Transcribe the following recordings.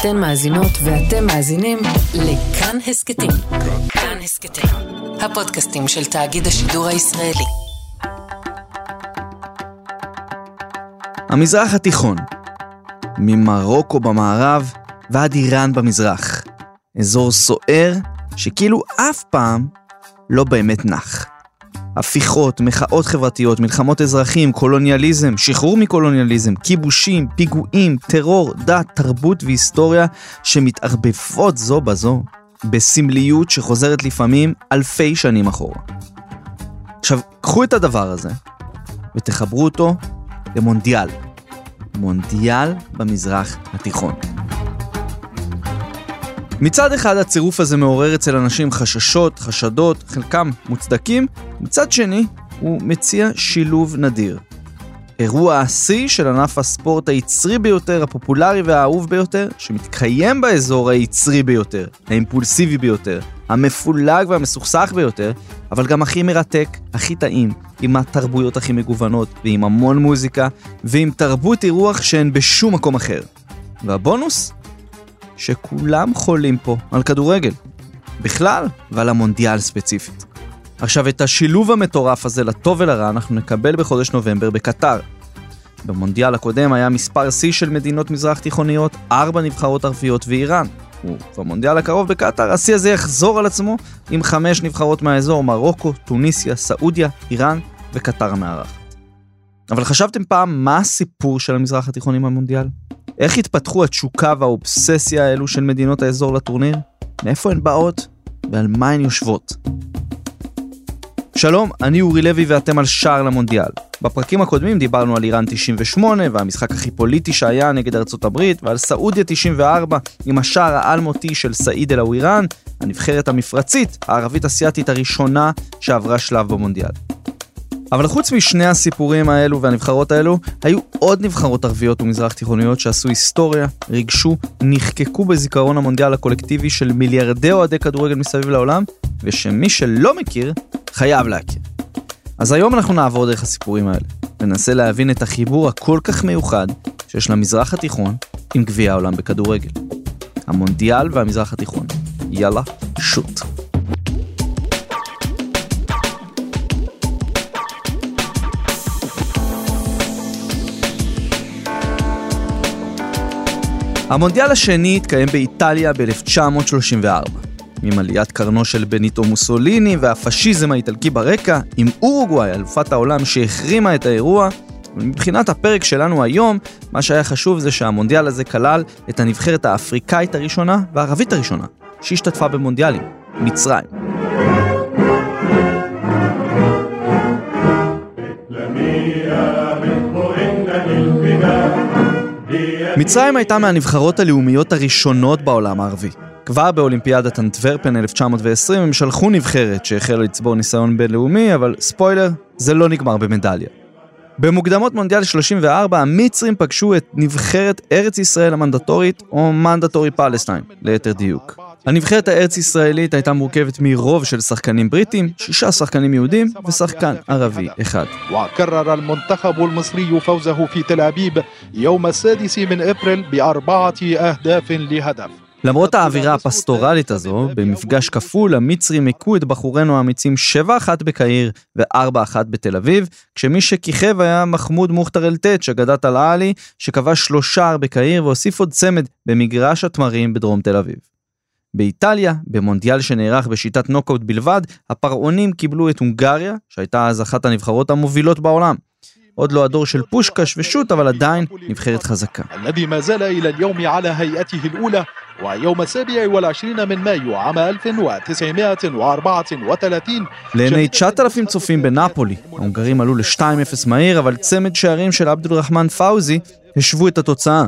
אתן מאזינות ואתם מאזינים לכאן הסכתים. כאן הסכתים, הפודקאסטים של תאגיד השידור הישראלי. המזרח התיכון, ממרוקו במערב ועד איראן במזרח. אזור סוער שכאילו אף פעם לא באמת נח. הפיכות, מחאות חברתיות, מלחמות אזרחים, קולוניאליזם, שחרור מקולוניאליזם, כיבושים, פיגועים, טרור, דת, תרבות והיסטוריה שמתערבבות זו בזו בסמליות שחוזרת לפעמים אלפי שנים אחורה. עכשיו, קחו את הדבר הזה ותחברו אותו למונדיאל. מונדיאל במזרח התיכון. מצד אחד הצירוף הזה מעורר אצל אנשים חששות, חשדות, חלקם מוצדקים, מצד שני הוא מציע שילוב נדיר. אירוע השיא של ענף הספורט היצרי ביותר, הפופולרי והאהוב ביותר, שמתקיים באזור היצרי ביותר, האימפולסיבי ביותר, המפולג והמסוכסך ביותר, אבל גם הכי מרתק, הכי טעים, עם התרבויות הכי מגוונות, ועם המון מוזיקה, ועם תרבות אירוח שאין בשום מקום אחר. והבונוס? שכולם חולים פה על כדורגל. בכלל, ועל המונדיאל ספציפית. עכשיו, את השילוב המטורף הזה, לטוב ולרע, אנחנו נקבל בחודש נובמבר בקטר. במונדיאל הקודם היה מספר שיא של מדינות מזרח תיכוניות, ארבע נבחרות ערביות ואיראן. ובמונדיאל הקרוב בקטר, השיא הזה יחזור על עצמו עם חמש נבחרות מהאזור, מרוקו, טוניסיה, סעודיה, איראן וקטר המארחת. אבל חשבתם פעם מה הסיפור של המזרח התיכון עם המונדיאל? איך התפתחו התשוקה והאובססיה האלו של מדינות האזור לטורניר? מאיפה הן באות ועל מה הן יושבות? שלום, אני אורי לוי ואתם על שער למונדיאל. בפרקים הקודמים דיברנו על איראן 98 והמשחק הכי פוליטי שהיה נגד ארצות הברית ועל סעודיה 94 עם השער האלמותי של סעיד אל-אווירן, הנבחרת המפרצית הערבית אסיאתית הראשונה שעברה שלב במונדיאל. אבל חוץ משני הסיפורים האלו והנבחרות האלו, היו עוד נבחרות ערביות ומזרח תיכוניות שעשו היסטוריה, ריגשו, נחקקו בזיכרון המונדיאל הקולקטיבי של מיליארדי אוהדי כדורגל מסביב לעולם, ושמי שלא מכיר, חייב להכיר. אז היום אנחנו נעבור דרך הסיפורים האלה, וננסה להבין את החיבור הכל כך מיוחד שיש למזרח התיכון עם גביע העולם בכדורגל. המונדיאל והמזרח התיכון. יאללה, שוט. המונדיאל השני התקיים באיטליה ב-1934. עם עליית קרנו של בניטו מוסוליני והפשיזם האיטלקי ברקע, עם אורוגוואי, אלופת העולם שהחרימה את האירוע, ומבחינת הפרק שלנו היום, מה שהיה חשוב זה שהמונדיאל הזה כלל את הנבחרת האפריקאית הראשונה והערבית הראשונה, שהשתתפה במונדיאלים, מצרים. מצרים הייתה מהנבחרות הלאומיות הראשונות בעולם הערבי. כבר באולימפיאדת אנטוורפן 1920 הם שלחו נבחרת שהחלה לצבור ניסיון בינלאומי, אבל ספוילר, זה לא נגמר במדליה. במוקדמות מונדיאל 34 המצרים פגשו את נבחרת ארץ ישראל המנדטורית, או מנדטורי פלסטיין, ליתר דיוק. הנבחרת הארץ-ישראלית הייתה מורכבת מרוב של שחקנים בריטים, שישה שחקנים יהודים ושחקן ערבי אחד. وكرر المنتخب المصري فوزه في تل أبيب يوم السادس من أبريل بأربعة أهداف لهدف למרות האווירה הפסטורלית הזו, במפגש כפול המצרים הכו את בחורינו האמיצים 7-1 בקהיר ו-4-1 בתל אביב, כשמי שכיכב היה מחמוד מוכתר אל-טט, אגדת אל-עלי, שכבש שלושה בקהיר והוסיף עוד צמד במגרש התמרים בדרום תל אביב. באיטליה, במונדיאל שנערך בשיטת נוקאוט בלבד, הפרעונים קיבלו את הונגריה, שהייתה אז אחת הנבחרות המובילות בעולם. עוד לא הדור של פושקש ושות, אבל עדיין נבחרת חזקה. الذي ما زال إلى اليوم على هيئته الأولى ويوم السابع والعشرين من مايو عام 1934 לעיני 9,000 צופים בנפולי, ההונגרים עלו ל-2-0 מהיר, אבל צמד שערים של עבד אל-רחמן פאוזי השוו את התוצאה.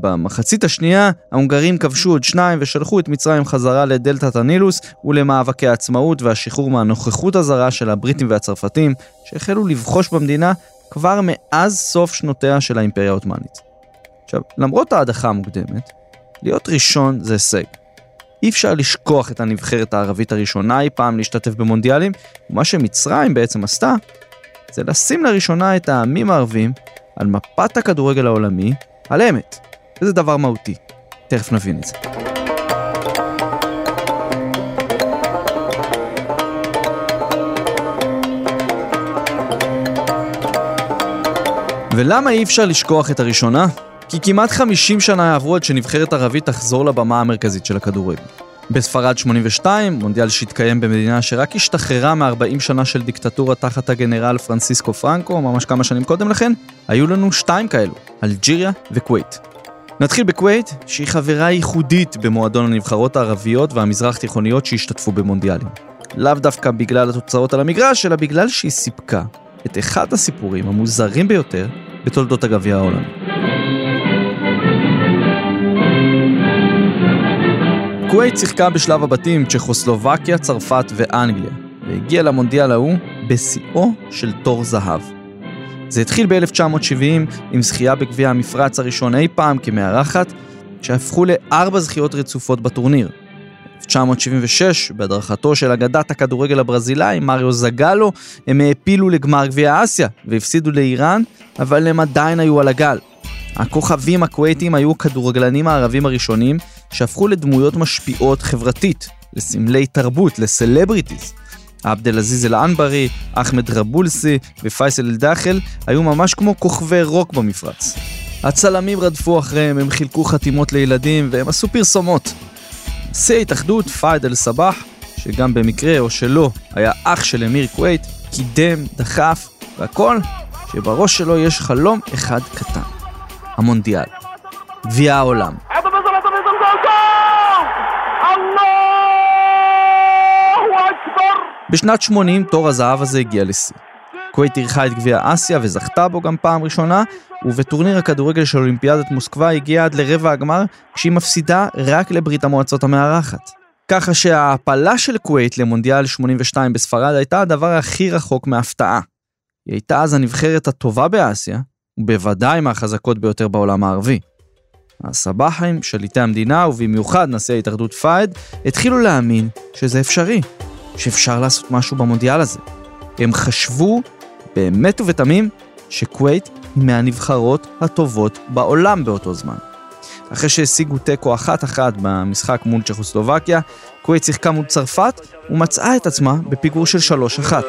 במחצית השנייה, ההונגרים כבשו עוד שניים ושלחו את מצרים חזרה לדלתת הנילוס ולמאבקי העצמאות והשחרור מהנוכחות הזרה של הבריטים והצרפתים, שהחלו לבחוש במדינה כבר מאז סוף שנותיה של האימפריה העות'מאנית. עכשיו, למרות ההדחה המוקדמת, להיות ראשון זה הישג. אי אפשר לשכוח את הנבחרת הערבית הראשונה אי פעם להשתתף במונדיאלים, ומה שמצרים בעצם עשתה, זה לשים לראשונה את העמים הערבים על מפת הכדורגל העולמי על אמת. וזה דבר מהותי. תכף נבין את זה. ולמה אי אפשר לשכוח את הראשונה? כי כמעט 50 שנה יעברו עד שנבחרת ערבית תחזור לבמה המרכזית של הכדורגל. בספרד 82, מונדיאל שהתקיים במדינה שרק השתחררה מ-40 שנה של דיקטטורה תחת הגנרל פרנסיסקו פרנקו, ממש כמה שנים קודם לכן, היו לנו שתיים כאלו, אלג'יריה וכווית. נתחיל בכווית, שהיא חברה ייחודית במועדון הנבחרות הערביות והמזרח תיכוניות שהשתתפו במונדיאלים. לאו דווקא בגלל התוצאות על המגרש, אלא בגלל שהיא סיפקה את אחד הסיפורים המוזרים ביותר בתולדות הגביע העולמי. כווית שיחקה בשלב הבתים צ'כוסלובקיה, צרפת ואנגליה, והגיעה למונדיאל ההוא בשיאו של תור זהב. זה התחיל ב-1970 עם זכייה בגביע המפרץ הראשון אי פעם כמארחת, שהפכו לארבע זכיות רצופות בטורניר. 1976, בהדרכתו של אגדת הכדורגל הברזילאי, מריו זגלו, הם העפילו לגמר גביע אסיה והפסידו לאיראן, אבל הם עדיין היו על הגל. הכוכבים הכווייטים היו הכדורגלנים הערבים הראשונים שהפכו לדמויות משפיעות חברתית, לסמלי תרבות, לסלבריטיז. עבד אל-עזיז אל-אנברי, אחמד רבולסי ופייסל אל-דאחל היו ממש כמו כוכבי רוק במפרץ. הצלמים רדפו אחריהם, הם חילקו חתימות לילדים והם עשו פרסומות. נשיא ההתאחדות, פאיד אל-סבאח, שגם במקרה או שלא היה אח של אמיר כווית, קידם, דחף, והכל שבראש שלו יש חלום אחד קטן, המונדיאל, גביע העולם. בשנת 80 תור הזהב הזה הגיע לשיא. כווית אירחה את גביע אסיה וזכתה בו גם פעם ראשונה, ובטורניר הכדורגל של אולימפיאדת מוסקבה הגיעה עד לרבע הגמר, כשהיא מפסידה רק לברית המועצות המארחת. ככה שההעפלה של כווית למונדיאל 82 בספרד הייתה הדבר הכי רחוק מהפתעה. היא הייתה אז הנבחרת הטובה באסיה, ובוודאי מהחזקות ביותר בעולם הערבי. הסבחים, שליטי המדינה, ובמיוחד נשיא ההתאחדות פייד, התחילו להאמין שזה אפשרי, שאפשר לעשות משהו במונדיאל הזה. הם חשבו, באמת ובתמים, שכווית היא מהנבחרות הטובות בעולם באותו זמן. אחרי שהשיגו תיקו אחת-אחת במשחק מול צ'כוסלובקיה, כווית שיחקה מול צרפת ומצאה את עצמה בפיגור של שלוש אחת.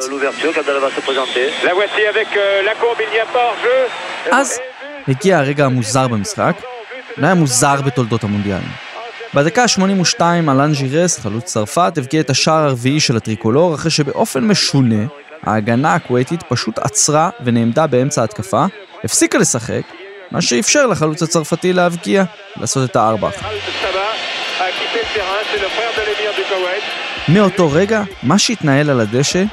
אז הגיע הרגע המוזר במשחק, אולי המוזר בתולדות המונדיאלים. בדקה ה-82 אלן ז'ירס, חלוץ צרפת, הבקיע את השער הרביעי של הטריקולור, אחרי שבאופן משונה, ההגנה הכווייתית פשוט עצרה ונעמדה באמצע ההתקפה, הפסיקה לשחק, מה שאפשר לחלוץ הצרפתי להבקיע, לעשות את הארבע אחת. מאותו רגע, מה שהתנהל על הדשא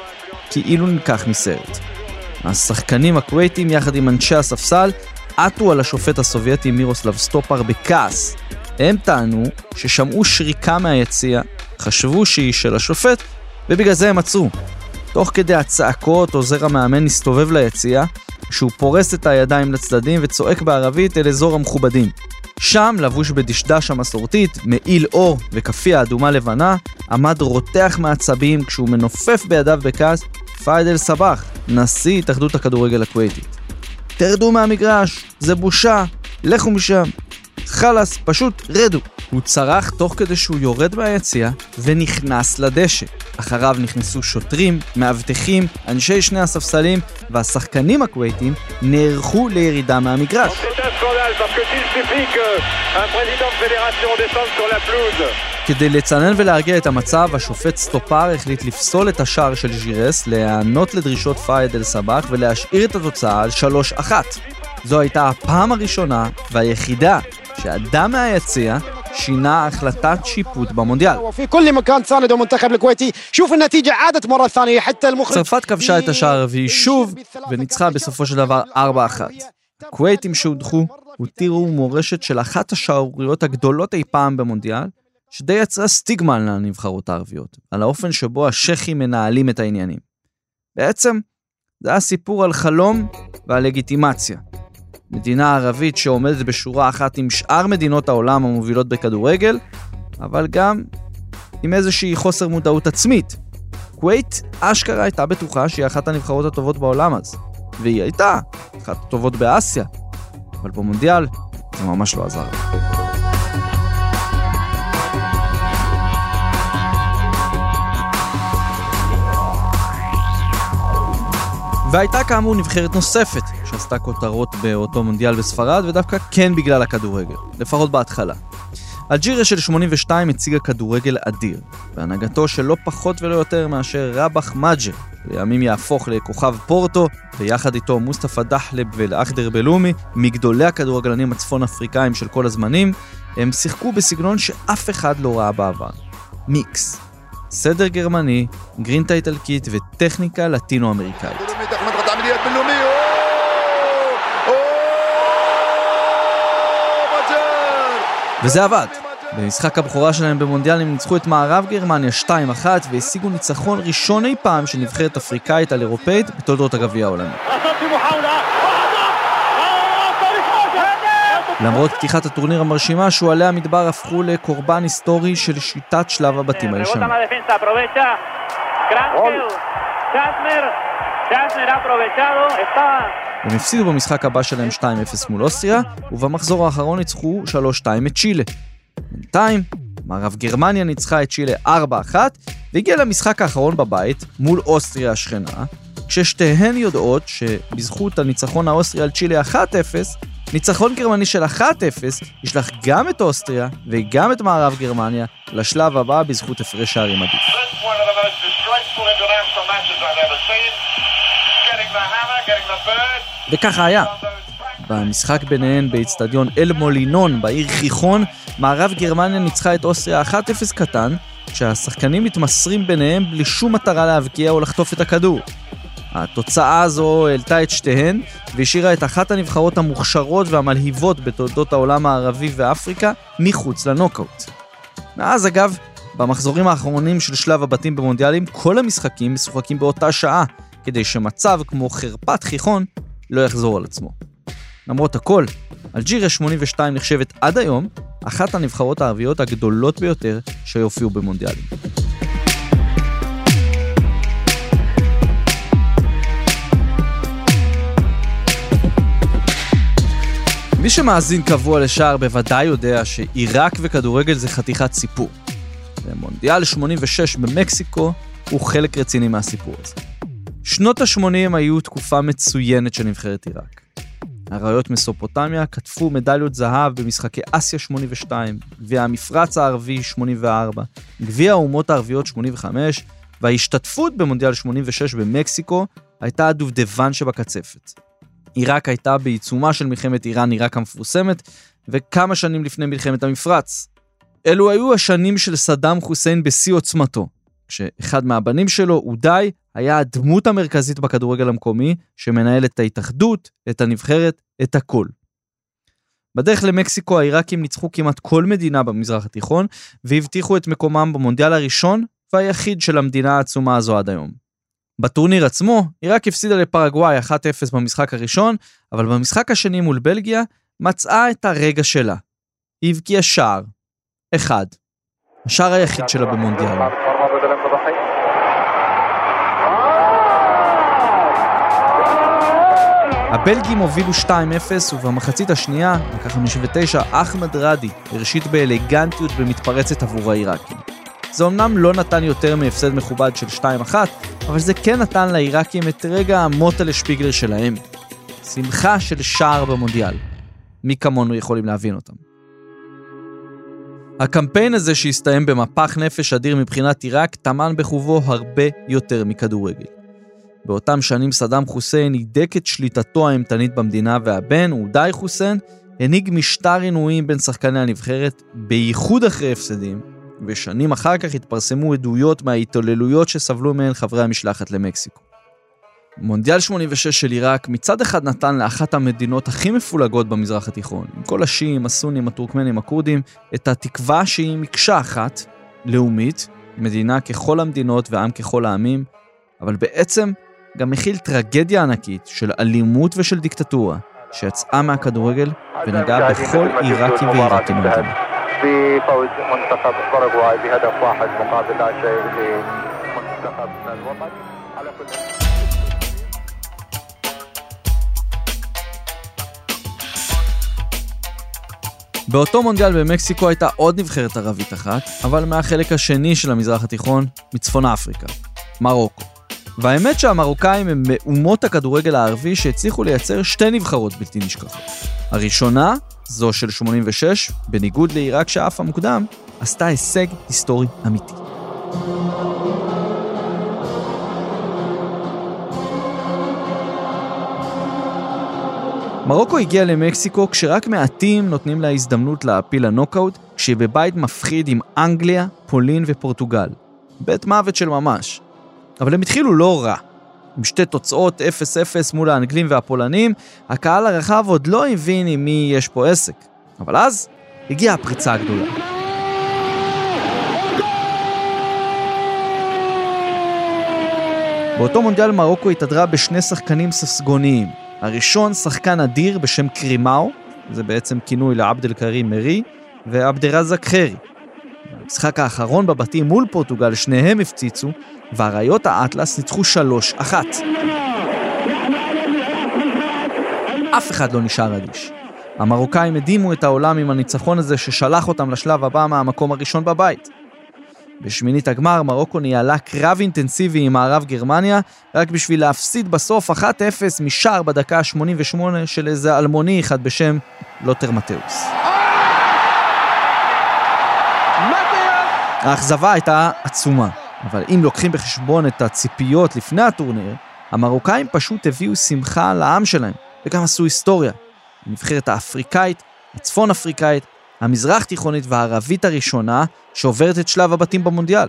כאילו נלקח מסרט. השחקנים הכווייתים יחד עם אנשי הספסל עטו על השופט הסובייטי מירוסלב סטופר בכעס. הם טענו ששמעו שריקה מהיציע, חשבו שהיא של השופט, ובגלל זה הם עצרו. תוך כדי הצעקות עוזר המאמן הסתובב ליציע, כשהוא פורס את הידיים לצדדים וצועק בערבית אל אזור המכובדים. שם, לבוש בדשדש המסורתית, מעיל אור וכפייה אדומה לבנה, עמד רותח מעצבים כשהוא מנופף בידיו בכעס פייד אל סבח, נשיא התאחדות הכדורגל הכווייתית. תרדו מהמגרש, זה בושה, לכו משם. חלאס, פשוט רדו. הוא צרח תוך כדי שהוא יורד מהיציע ונכנס לדשא. אחריו נכנסו שוטרים, מאבטחים, אנשי שני הספסלים והשחקנים הכווייתים נערכו לירידה מהמגרש. כדי לצנן ולהרגיע את המצב, השופט סטופר החליט לפסול את השער של ז'ירס, להיענות לדרישות פהד אל סבאח ולהשאיר את התוצאה על 3-1. זו הייתה הפעם הראשונה והיחידה שאדם מהיציע שינה החלטת שיפוט במונדיאל. צרפת כבשה את השער הרביעי שוב, וניצחה בסופו של דבר 4-1. הכווייטים שהודחו הותירו מורשת של אחת השערוריות הגדולות אי פעם במונדיאל, שדי יצרה סטיגמה על הנבחרות הערביות, על האופן שבו השייחים מנהלים את העניינים. בעצם, זה היה סיפור על חלום ועל לגיטימציה. מדינה ערבית שעומדת בשורה אחת עם שאר מדינות העולם המובילות בכדורגל, אבל גם עם איזושהי חוסר מודעות עצמית. כווית אשכרה הייתה בטוחה שהיא אחת הנבחרות הטובות בעולם אז, והיא הייתה אחת הטובות באסיה, אבל במונדיאל זה ממש לא עזר. והייתה כאמור נבחרת נוספת, שעשתה כותרות באותו מונדיאל בספרד, ודווקא כן בגלל הכדורגל, לפחות בהתחלה. אלג'יריה של 82 הציגה כדורגל אדיר, בהנהגתו של לא פחות ולא יותר מאשר רבח מג'ה, לימים יהפוך לכוכב פורטו, ויחד איתו מוסטפא דחלב ולאחדר בלומי, מגדולי הכדורגלנים הצפון אפריקאים של כל הזמנים, הם שיחקו בסגנון שאף אחד לא ראה בעבר. מיקס. סדר גרמני, גרינטה איטלקית וטכניקה לטינו-אמריקאית. וזה עבד. במשחק הבכורה שלהם במונדיאל הם ניצחו את מערב גרמניה 2-1 והשיגו ניצחון ראשון אי פעם של נבחרת אפריקאית על אירופאית בתולדות הגביע העולמי. למרות פתיחת הטורניר המרשימה, שועלי המדבר הפכו לקורבן היסטורי של שיטת שלב הבתים הישנה. הם הפסידו במשחק הבא שלהם 2-0 מול אוסטריה, ובמחזור האחרון ניצחו 3-2 את צ'ילה. בינתיים, מערב גרמניה ניצחה את צ'ילה 4-1, והגיעה למשחק האחרון בבית, מול אוסטריה השכנה, כששתיהן יודעות שבזכות הניצחון האוסטרי על צ'ילה 1-0, ניצחון גרמני של 1-0 ישלח גם את אוסטריה וגם את מערב גרמניה לשלב הבא בזכות הפרש שערים עדיף. וככה היה. במשחק ביניהן באיצטדיון אל מולינון בעיר חיכון, מערב גרמניה ניצחה את אוסטריה 1-0 קטן, כשהשחקנים מתמסרים ביניהם בלי שום מטרה להבקיע או לחטוף את הכדור. התוצאה הזו העלתה את שתיהן והשאירה את אחת הנבחרות המוכשרות והמלהיבות בתולדות העולם הערבי ואפריקה מחוץ לנוקאוט. מאז אגב, במחזורים האחרונים של שלב הבתים במונדיאלים, כל המשחקים משוחקים באותה שעה, כדי שמצב כמו חרפת חיכון לא יחזור על עצמו. למרות הכל, אלג'יריה 82 נחשבת עד היום אחת הנבחרות הערביות הגדולות ביותר שהופיעו במונדיאלים. מי שמאזין קבוע לשער בוודאי יודע שעיראק וכדורגל זה חתיכת סיפור. ומונדיאל 86 במקסיקו הוא חלק רציני מהסיפור הזה. שנות ה-80 היו תקופה מצוינת של נבחרת עיראק. אריות מסופוטמיה קטפו מדליות זהב במשחקי אסיה 82, גביע המפרץ הערבי 84, גביע האומות הערביות 85, וההשתתפות במונדיאל 86 במקסיקו הייתה הדובדבן שבקצפת. עיראק הייתה בעיצומה של מלחמת איראן-עיראק המפורסמת, וכמה שנים לפני מלחמת המפרץ. אלו היו השנים של סדאם חוסיין בשיא עוצמתו, כשאחד מהבנים שלו, אודאי, היה הדמות המרכזית בכדורגל המקומי, שמנהל את ההתאחדות, את הנבחרת, את הכל. בדרך למקסיקו העיראקים ניצחו כמעט כל מדינה במזרח התיכון, והבטיחו את מקומם במונדיאל הראשון והיחיד של המדינה העצומה הזו עד היום. בטורניר עצמו, עיראק הפסידה לפרגוואי 1-0 במשחק הראשון, אבל במשחק השני מול בלגיה, מצאה את הרגע שלה. היא הבקיעה שער. אחד. השער היחיד שלה במונדיאל. הבלגים הובילו 2-0 ובמחצית השנייה, דקה 59, אחמד ראדי הראשית באלגנטיות במתפרצת עבור העיראקים. זה אמנם לא נתן יותר מהפסד מכובד של 2-1, אבל זה כן נתן לעיראקים את רגע המוטלה שפיגלר שלהם. שמחה של שער במונדיאל. מי כמונו יכולים להבין אותם. הקמפיין הזה שהסתיים במפח נפש אדיר מבחינת עיראק, טמן בחובו הרבה יותר מכדורגל. באותם שנים סדאם חוסיין הידק את שליטתו האימתנית במדינה והבן, אודאי חוסיין, הנהיג משטר עינויים בין שחקני הנבחרת, בייחוד אחרי הפסדים, ושנים אחר כך התפרסמו עדויות מההתעוללויות שסבלו מהן חברי המשלחת למקסיקו. מונדיאל 86 של עיראק מצד אחד נתן לאחת המדינות הכי מפולגות במזרח התיכון, עם כל השיעים, הסונים, הטורקמנים, הכורדים, את התקווה שהיא מקשה אחת, לאומית, מדינה ככל המדינות ועם ככל העמים, אבל בעצם גם מכיל טרגדיה ענקית של אלימות ושל דיקטטורה, שיצאה מהכדורגל ונגעה בכל עיראקי ועיראקי במדינה. بفوز منتخب باراغواي بهدف واحد مقابل لا شيء لمنتخب الوطن على كل באותו מונדיאל במקסיקו הייתה עוד נבחרת ערבית אחת, אבל מהחלק השני של המזרח התיכון, מצפון אפריקה, מרוקו. והאמת שהמרוקאים הם מאומות הכדורגל הערבי שהצליחו לייצר שתי נבחרות בלתי נשכחות. הראשונה, זו של 86, בניגוד לעיראק שעפה מוקדם, עשתה הישג היסטורי אמיתי. מרוקו הגיעה למקסיקו כשרק מעטים נותנים לה הזדמנות להעפיל לנוקאוט, כשהיא בבית מפחיד עם אנגליה, פולין ופורטוגל. בית מוות של ממש. אבל הם התחילו לא רע. עם שתי תוצאות 0-0 מול האנגלים והפולנים, הקהל הרחב עוד לא הבין עם מי יש פה עסק. אבל אז הגיעה הפריצה הגדולה. באותו מונדיאל מרוקו התהדרה בשני שחקנים ססגוניים. הראשון, שחקן אדיר בשם קרימאו, זה בעצם כינוי לעבד אל-כרים מרי, ועבדרזק חרי. במשחק האחרון בבתים מול פורטוגל שניהם הפציצו, ואריות האטלס ניצחו 3-1. אף אחד לא נשאר אדיש. המרוקאים הדימו את העולם עם הניצחון הזה ששלח אותם לשלב הבא מהמקום הראשון בבית. בשמינית הגמר מרוקו ניהלה קרב אינטנסיבי עם מערב גרמניה, רק בשביל להפסיד בסוף 1-0 משער בדקה ה-88 של איזה אלמוני אחד בשם לוטר מתאוס. האכזבה הייתה עצומה, אבל אם לוקחים בחשבון את הציפיות לפני הטורניר, המרוקאים פשוט הביאו שמחה לעם שלהם, וגם עשו היסטוריה. הנבחרת האפריקאית, הצפון אפריקאית, המזרח תיכונית והערבית הראשונה שעוברת את שלב הבתים במונדיאל.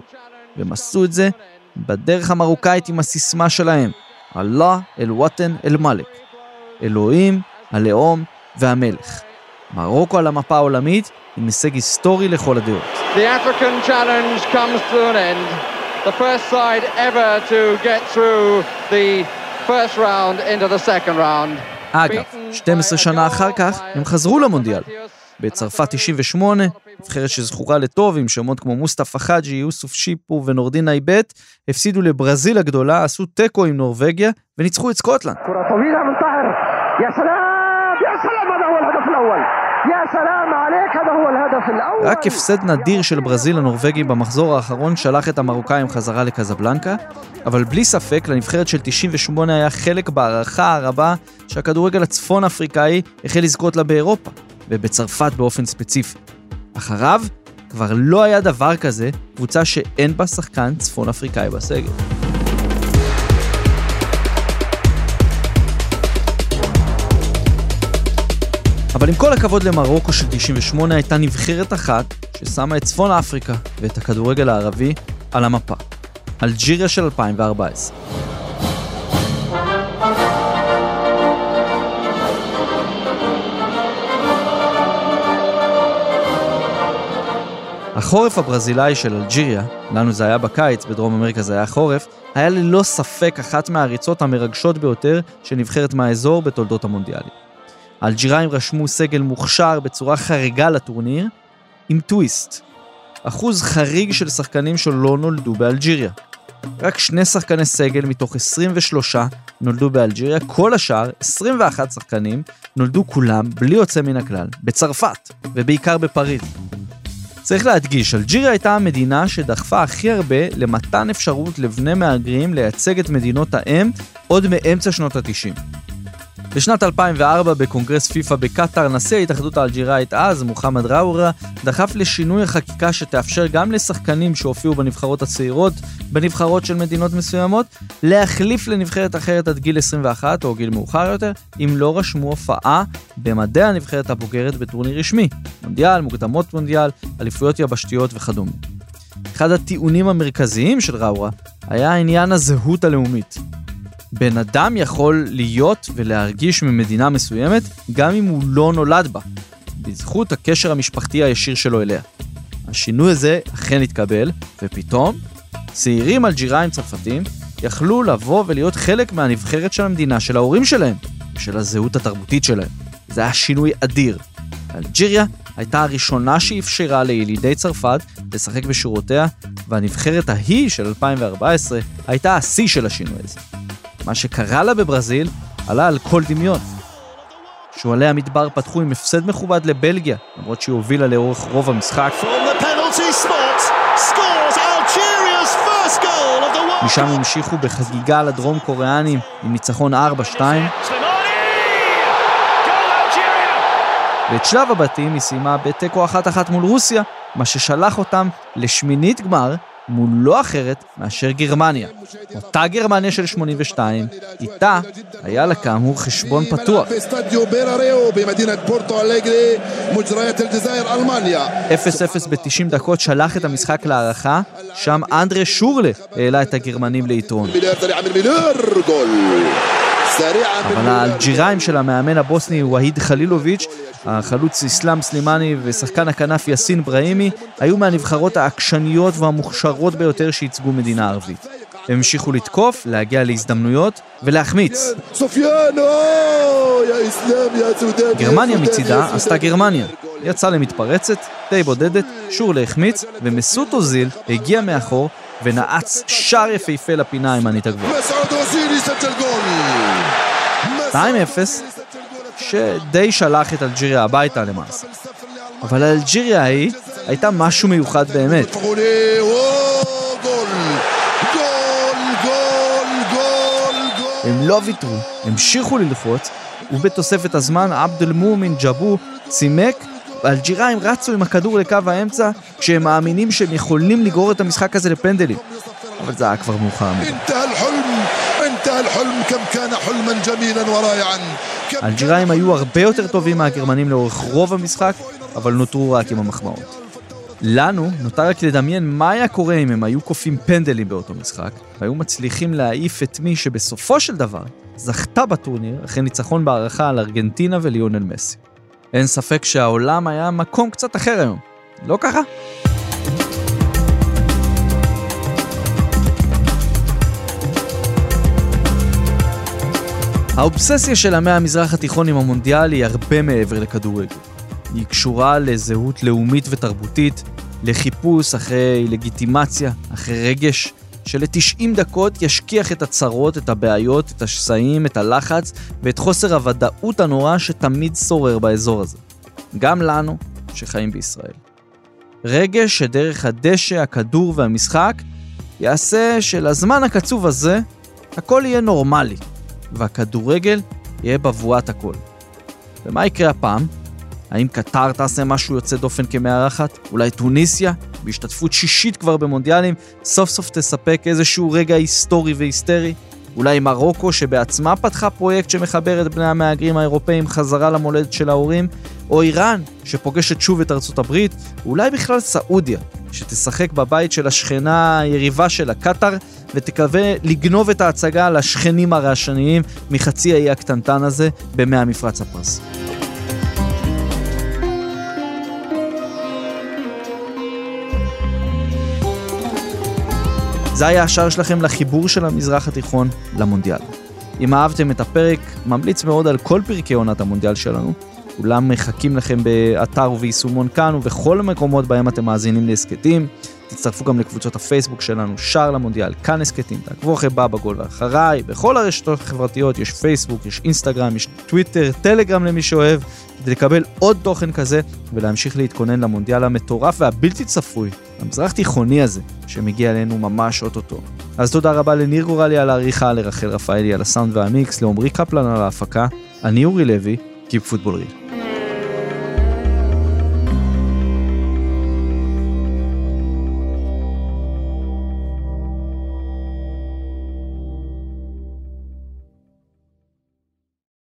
והם עשו את זה בדרך המרוקאית עם הסיסמה שלהם, אללה אל-וואטן אל-מלק. אלוהים, הלאום והמלך. מרוקו על המפה העולמית עם הישג היסטורי לכל הדעות. The African challenge comes to an end. The first side ever to get through the first round into the second round. אגב, 12 שנה אחר כך הם חזרו למונדיאל. בצרפת 98, נבחרת שזכורה לטוב עם שמות כמו מוסטפא חאג'י, יוסוף שיפו ונורדין אייבט, הפסידו לברזיל הגדולה, עשו תיקו עם נורבגיה וניצחו את סקוטלנד. רק הפסד נדיר של ברזיל לנורבגים במחזור האחרון שלח את המרוקאים חזרה לקזבלנקה, אבל בלי ספק לנבחרת של 98 היה חלק בהערכה הרבה שהכדורגל הצפון אפריקאי החל לזכות לה באירופה, ובצרפת באופן ספציפי. אחריו כבר לא היה דבר כזה קבוצה שאין בה שחקן צפון אפריקאי בסגל. אבל עם כל הכבוד למרוקו של 98 הייתה נבחרת אחת ששמה את צפון אפריקה ואת הכדורגל הערבי על המפה. אלג'יריה של 2014. החורף הברזילאי של אלג'יריה, לנו זה היה בקיץ, בדרום אמריקה זה היה חורף, היה ללא ספק אחת מהריצות המרגשות ביותר של נבחרת מהאזור בתולדות המונדיאלים. האלג'יראים רשמו סגל מוכשר בצורה חריגה לטורניר, עם טוויסט. אחוז חריג של שחקנים שלא נולדו באלג'יריה. רק שני שחקני סגל מתוך 23 נולדו באלג'יריה, כל השאר, 21 שחקנים, נולדו כולם, בלי יוצא מן הכלל, בצרפת, ובעיקר בפריז. צריך להדגיש, אלג'יריה הייתה המדינה שדחפה הכי הרבה למתן אפשרות לבני מהגרים לייצג את מדינות האם עוד מאמצע שנות ה-90. בשנת 2004 בקונגרס פיפ"א בקטאר, נשיא ההתאחדות האלג'יראית אז, מוחמד ראורה, דחף לשינוי החקיקה שתאפשר גם לשחקנים שהופיעו בנבחרות הצעירות, בנבחרות של מדינות מסוימות, להחליף לנבחרת אחרת עד גיל 21 או גיל מאוחר יותר, אם לא רשמו הופעה במדעי הנבחרת הבוגרת בטורניר רשמי, מונדיאל, מוקדמות מונדיאל, אליפויות יבשתיות וכדומה. אחד הטיעונים המרכזיים של ראורה היה עניין הזהות הלאומית. בן אדם יכול להיות ולהרגיש ממדינה מסוימת גם אם הוא לא נולד בה, בזכות הקשר המשפחתי הישיר שלו אליה. השינוי הזה אכן התקבל, ופתאום צעירים אלג'יראים צרפתים יכלו לבוא ולהיות חלק מהנבחרת של המדינה של ההורים שלהם, של הזהות התרבותית שלהם. זה היה שינוי אדיר. אלג'יריה הייתה הראשונה שאפשרה לילידי צרפת לשחק בשורותיה, והנבחרת ההיא של 2014 הייתה השיא של השינוי הזה. מה שקרה לה בברזיל עלה על כל דמיון. שועלי המדבר פתחו עם הפסד מכובד לבלגיה, למרות שהיא הובילה לאורך רוב המשחק. משם המשיכו בחגיגה לדרום קוריאנים עם ניצחון 4-2. ואת שלב הבתים היא סיימה בתיקו 1-1 מול רוסיה, מה ששלח אותם לשמינית גמר מול לא אחרת מאשר גרמניה. אותה גרמניה של 82, איתה היה לה כאמור חשבון פתוח. 0-0 ב-90 דקות שלח את המשחק להערכה, שם אנדרה שורלה העלה את הגרמנים ליתרון. אבל האלג'יראים של המאמן הבוסני והיד חלילוביץ', החלוץ אסלאם סלימני ושחקן הכנף יאסין בראימי, היו מהנבחרות העקשניות והמוכשרות ביותר שייצגו מדינה ערבית. הם המשיכו לתקוף, להגיע להזדמנויות ולהחמיץ. גרמניה מצידה עשתה גרמניה. יצאה למתפרצת, די בודדת, שור להחמיץ, ומסות אוזיל הגיע מאחור ונעץ שער יפהפה לפינה הימנית הגבוהה. 2-0, שדי שלח את אלג'יריה הביתה למעשה. אבל אלג'יריה ההיא הייתה משהו מיוחד באמת. הם לא ויתרו, המשיכו ללחוץ, ובתוספת הזמן עבד אל-מומין ג'אבו צימק, האלג'יראים רצו עם הכדור לקו האמצע, כשהם מאמינים שהם יכולים לגרור את המשחק הזה לפנדלים. אבל זה היה כבר מאוחר מדי. האלג'יראים היו הרבה יותר טובים מהגרמנים לאורך רוב המשחק, אבל נותרו רק עם המחמאות. לנו נותר רק לדמיין מה היה קורה אם הם היו קופים פנדלים באותו משחק, והיו מצליחים להעיף את מי שבסופו של דבר זכתה בטורניר אחרי ניצחון בהערכה על ארגנטינה וליונל מסי. אין ספק שהעולם היה מקום קצת אחר היום, לא ככה? האובססיה של עמי המזרח התיכון עם המונדיאל היא הרבה מעבר לכדורגל. היא קשורה לזהות לאומית ותרבותית, לחיפוש אחרי לגיטימציה, אחרי רגש, של-90 דקות ישכיח את הצרות, את הבעיות, את השסעים, את הלחץ ואת חוסר הוודאות הנורא שתמיד שורר באזור הזה. גם לנו, שחיים בישראל. רגש שדרך הדשא, הכדור והמשחק יעשה שלזמן הקצוב הזה הכל יהיה נורמלי, והכדורגל יהיה בבואת הכל. ומה יקרה הפעם? האם קטר תעשה משהו יוצא דופן כמארחת? אולי טוניסיה, בהשתתפות שישית כבר במונדיאלים, סוף סוף תספק איזשהו רגע היסטורי והיסטרי? אולי מרוקו, שבעצמה פתחה פרויקט שמחבר את בני המהגרים האירופאים חזרה למולדת של ההורים? או איראן, שפוגשת שוב את ארצות הברית? אולי בכלל סעודיה, שתשחק בבית של השכנה היריבה שלה, קטאר, ותקווה לגנוב את ההצגה לשכנים הרעשניים מחצי האי הקטנטן הזה במי המפרץ הפרסי. זה היה השער שלכם לחיבור של המזרח התיכון למונדיאל. אם אהבתם את הפרק, ממליץ מאוד על כל פרקי עונת המונדיאל שלנו. כולם מחכים לכם באתר וביישומון כאן ובכל המקומות בהם אתם מאזינים להסכתים. תצטרפו גם לקבוצות הפייסבוק שלנו, שער למונדיאל, כאן הסכתים, תעקבו אחרי בבא גול ואחריי, בכל הרשתות החברתיות יש פייסבוק, יש אינסטגרם, יש טוויטר, טלגרם למי שאוהב, כדי לקבל עוד תוכן כזה ולהמשיך להתכונן למונדיאל המטורף והבלתי צפוי, המזרח תיכוני הזה, שמגיע אלינו ממש אוטוטו. אז תודה רבה לניר גורלי על העריכה, לרחל רפאלי על הסאונד והמיקס, לעמרי קפלן על ההפקה, אני אורי לוי, קיפ פוטבול ריל.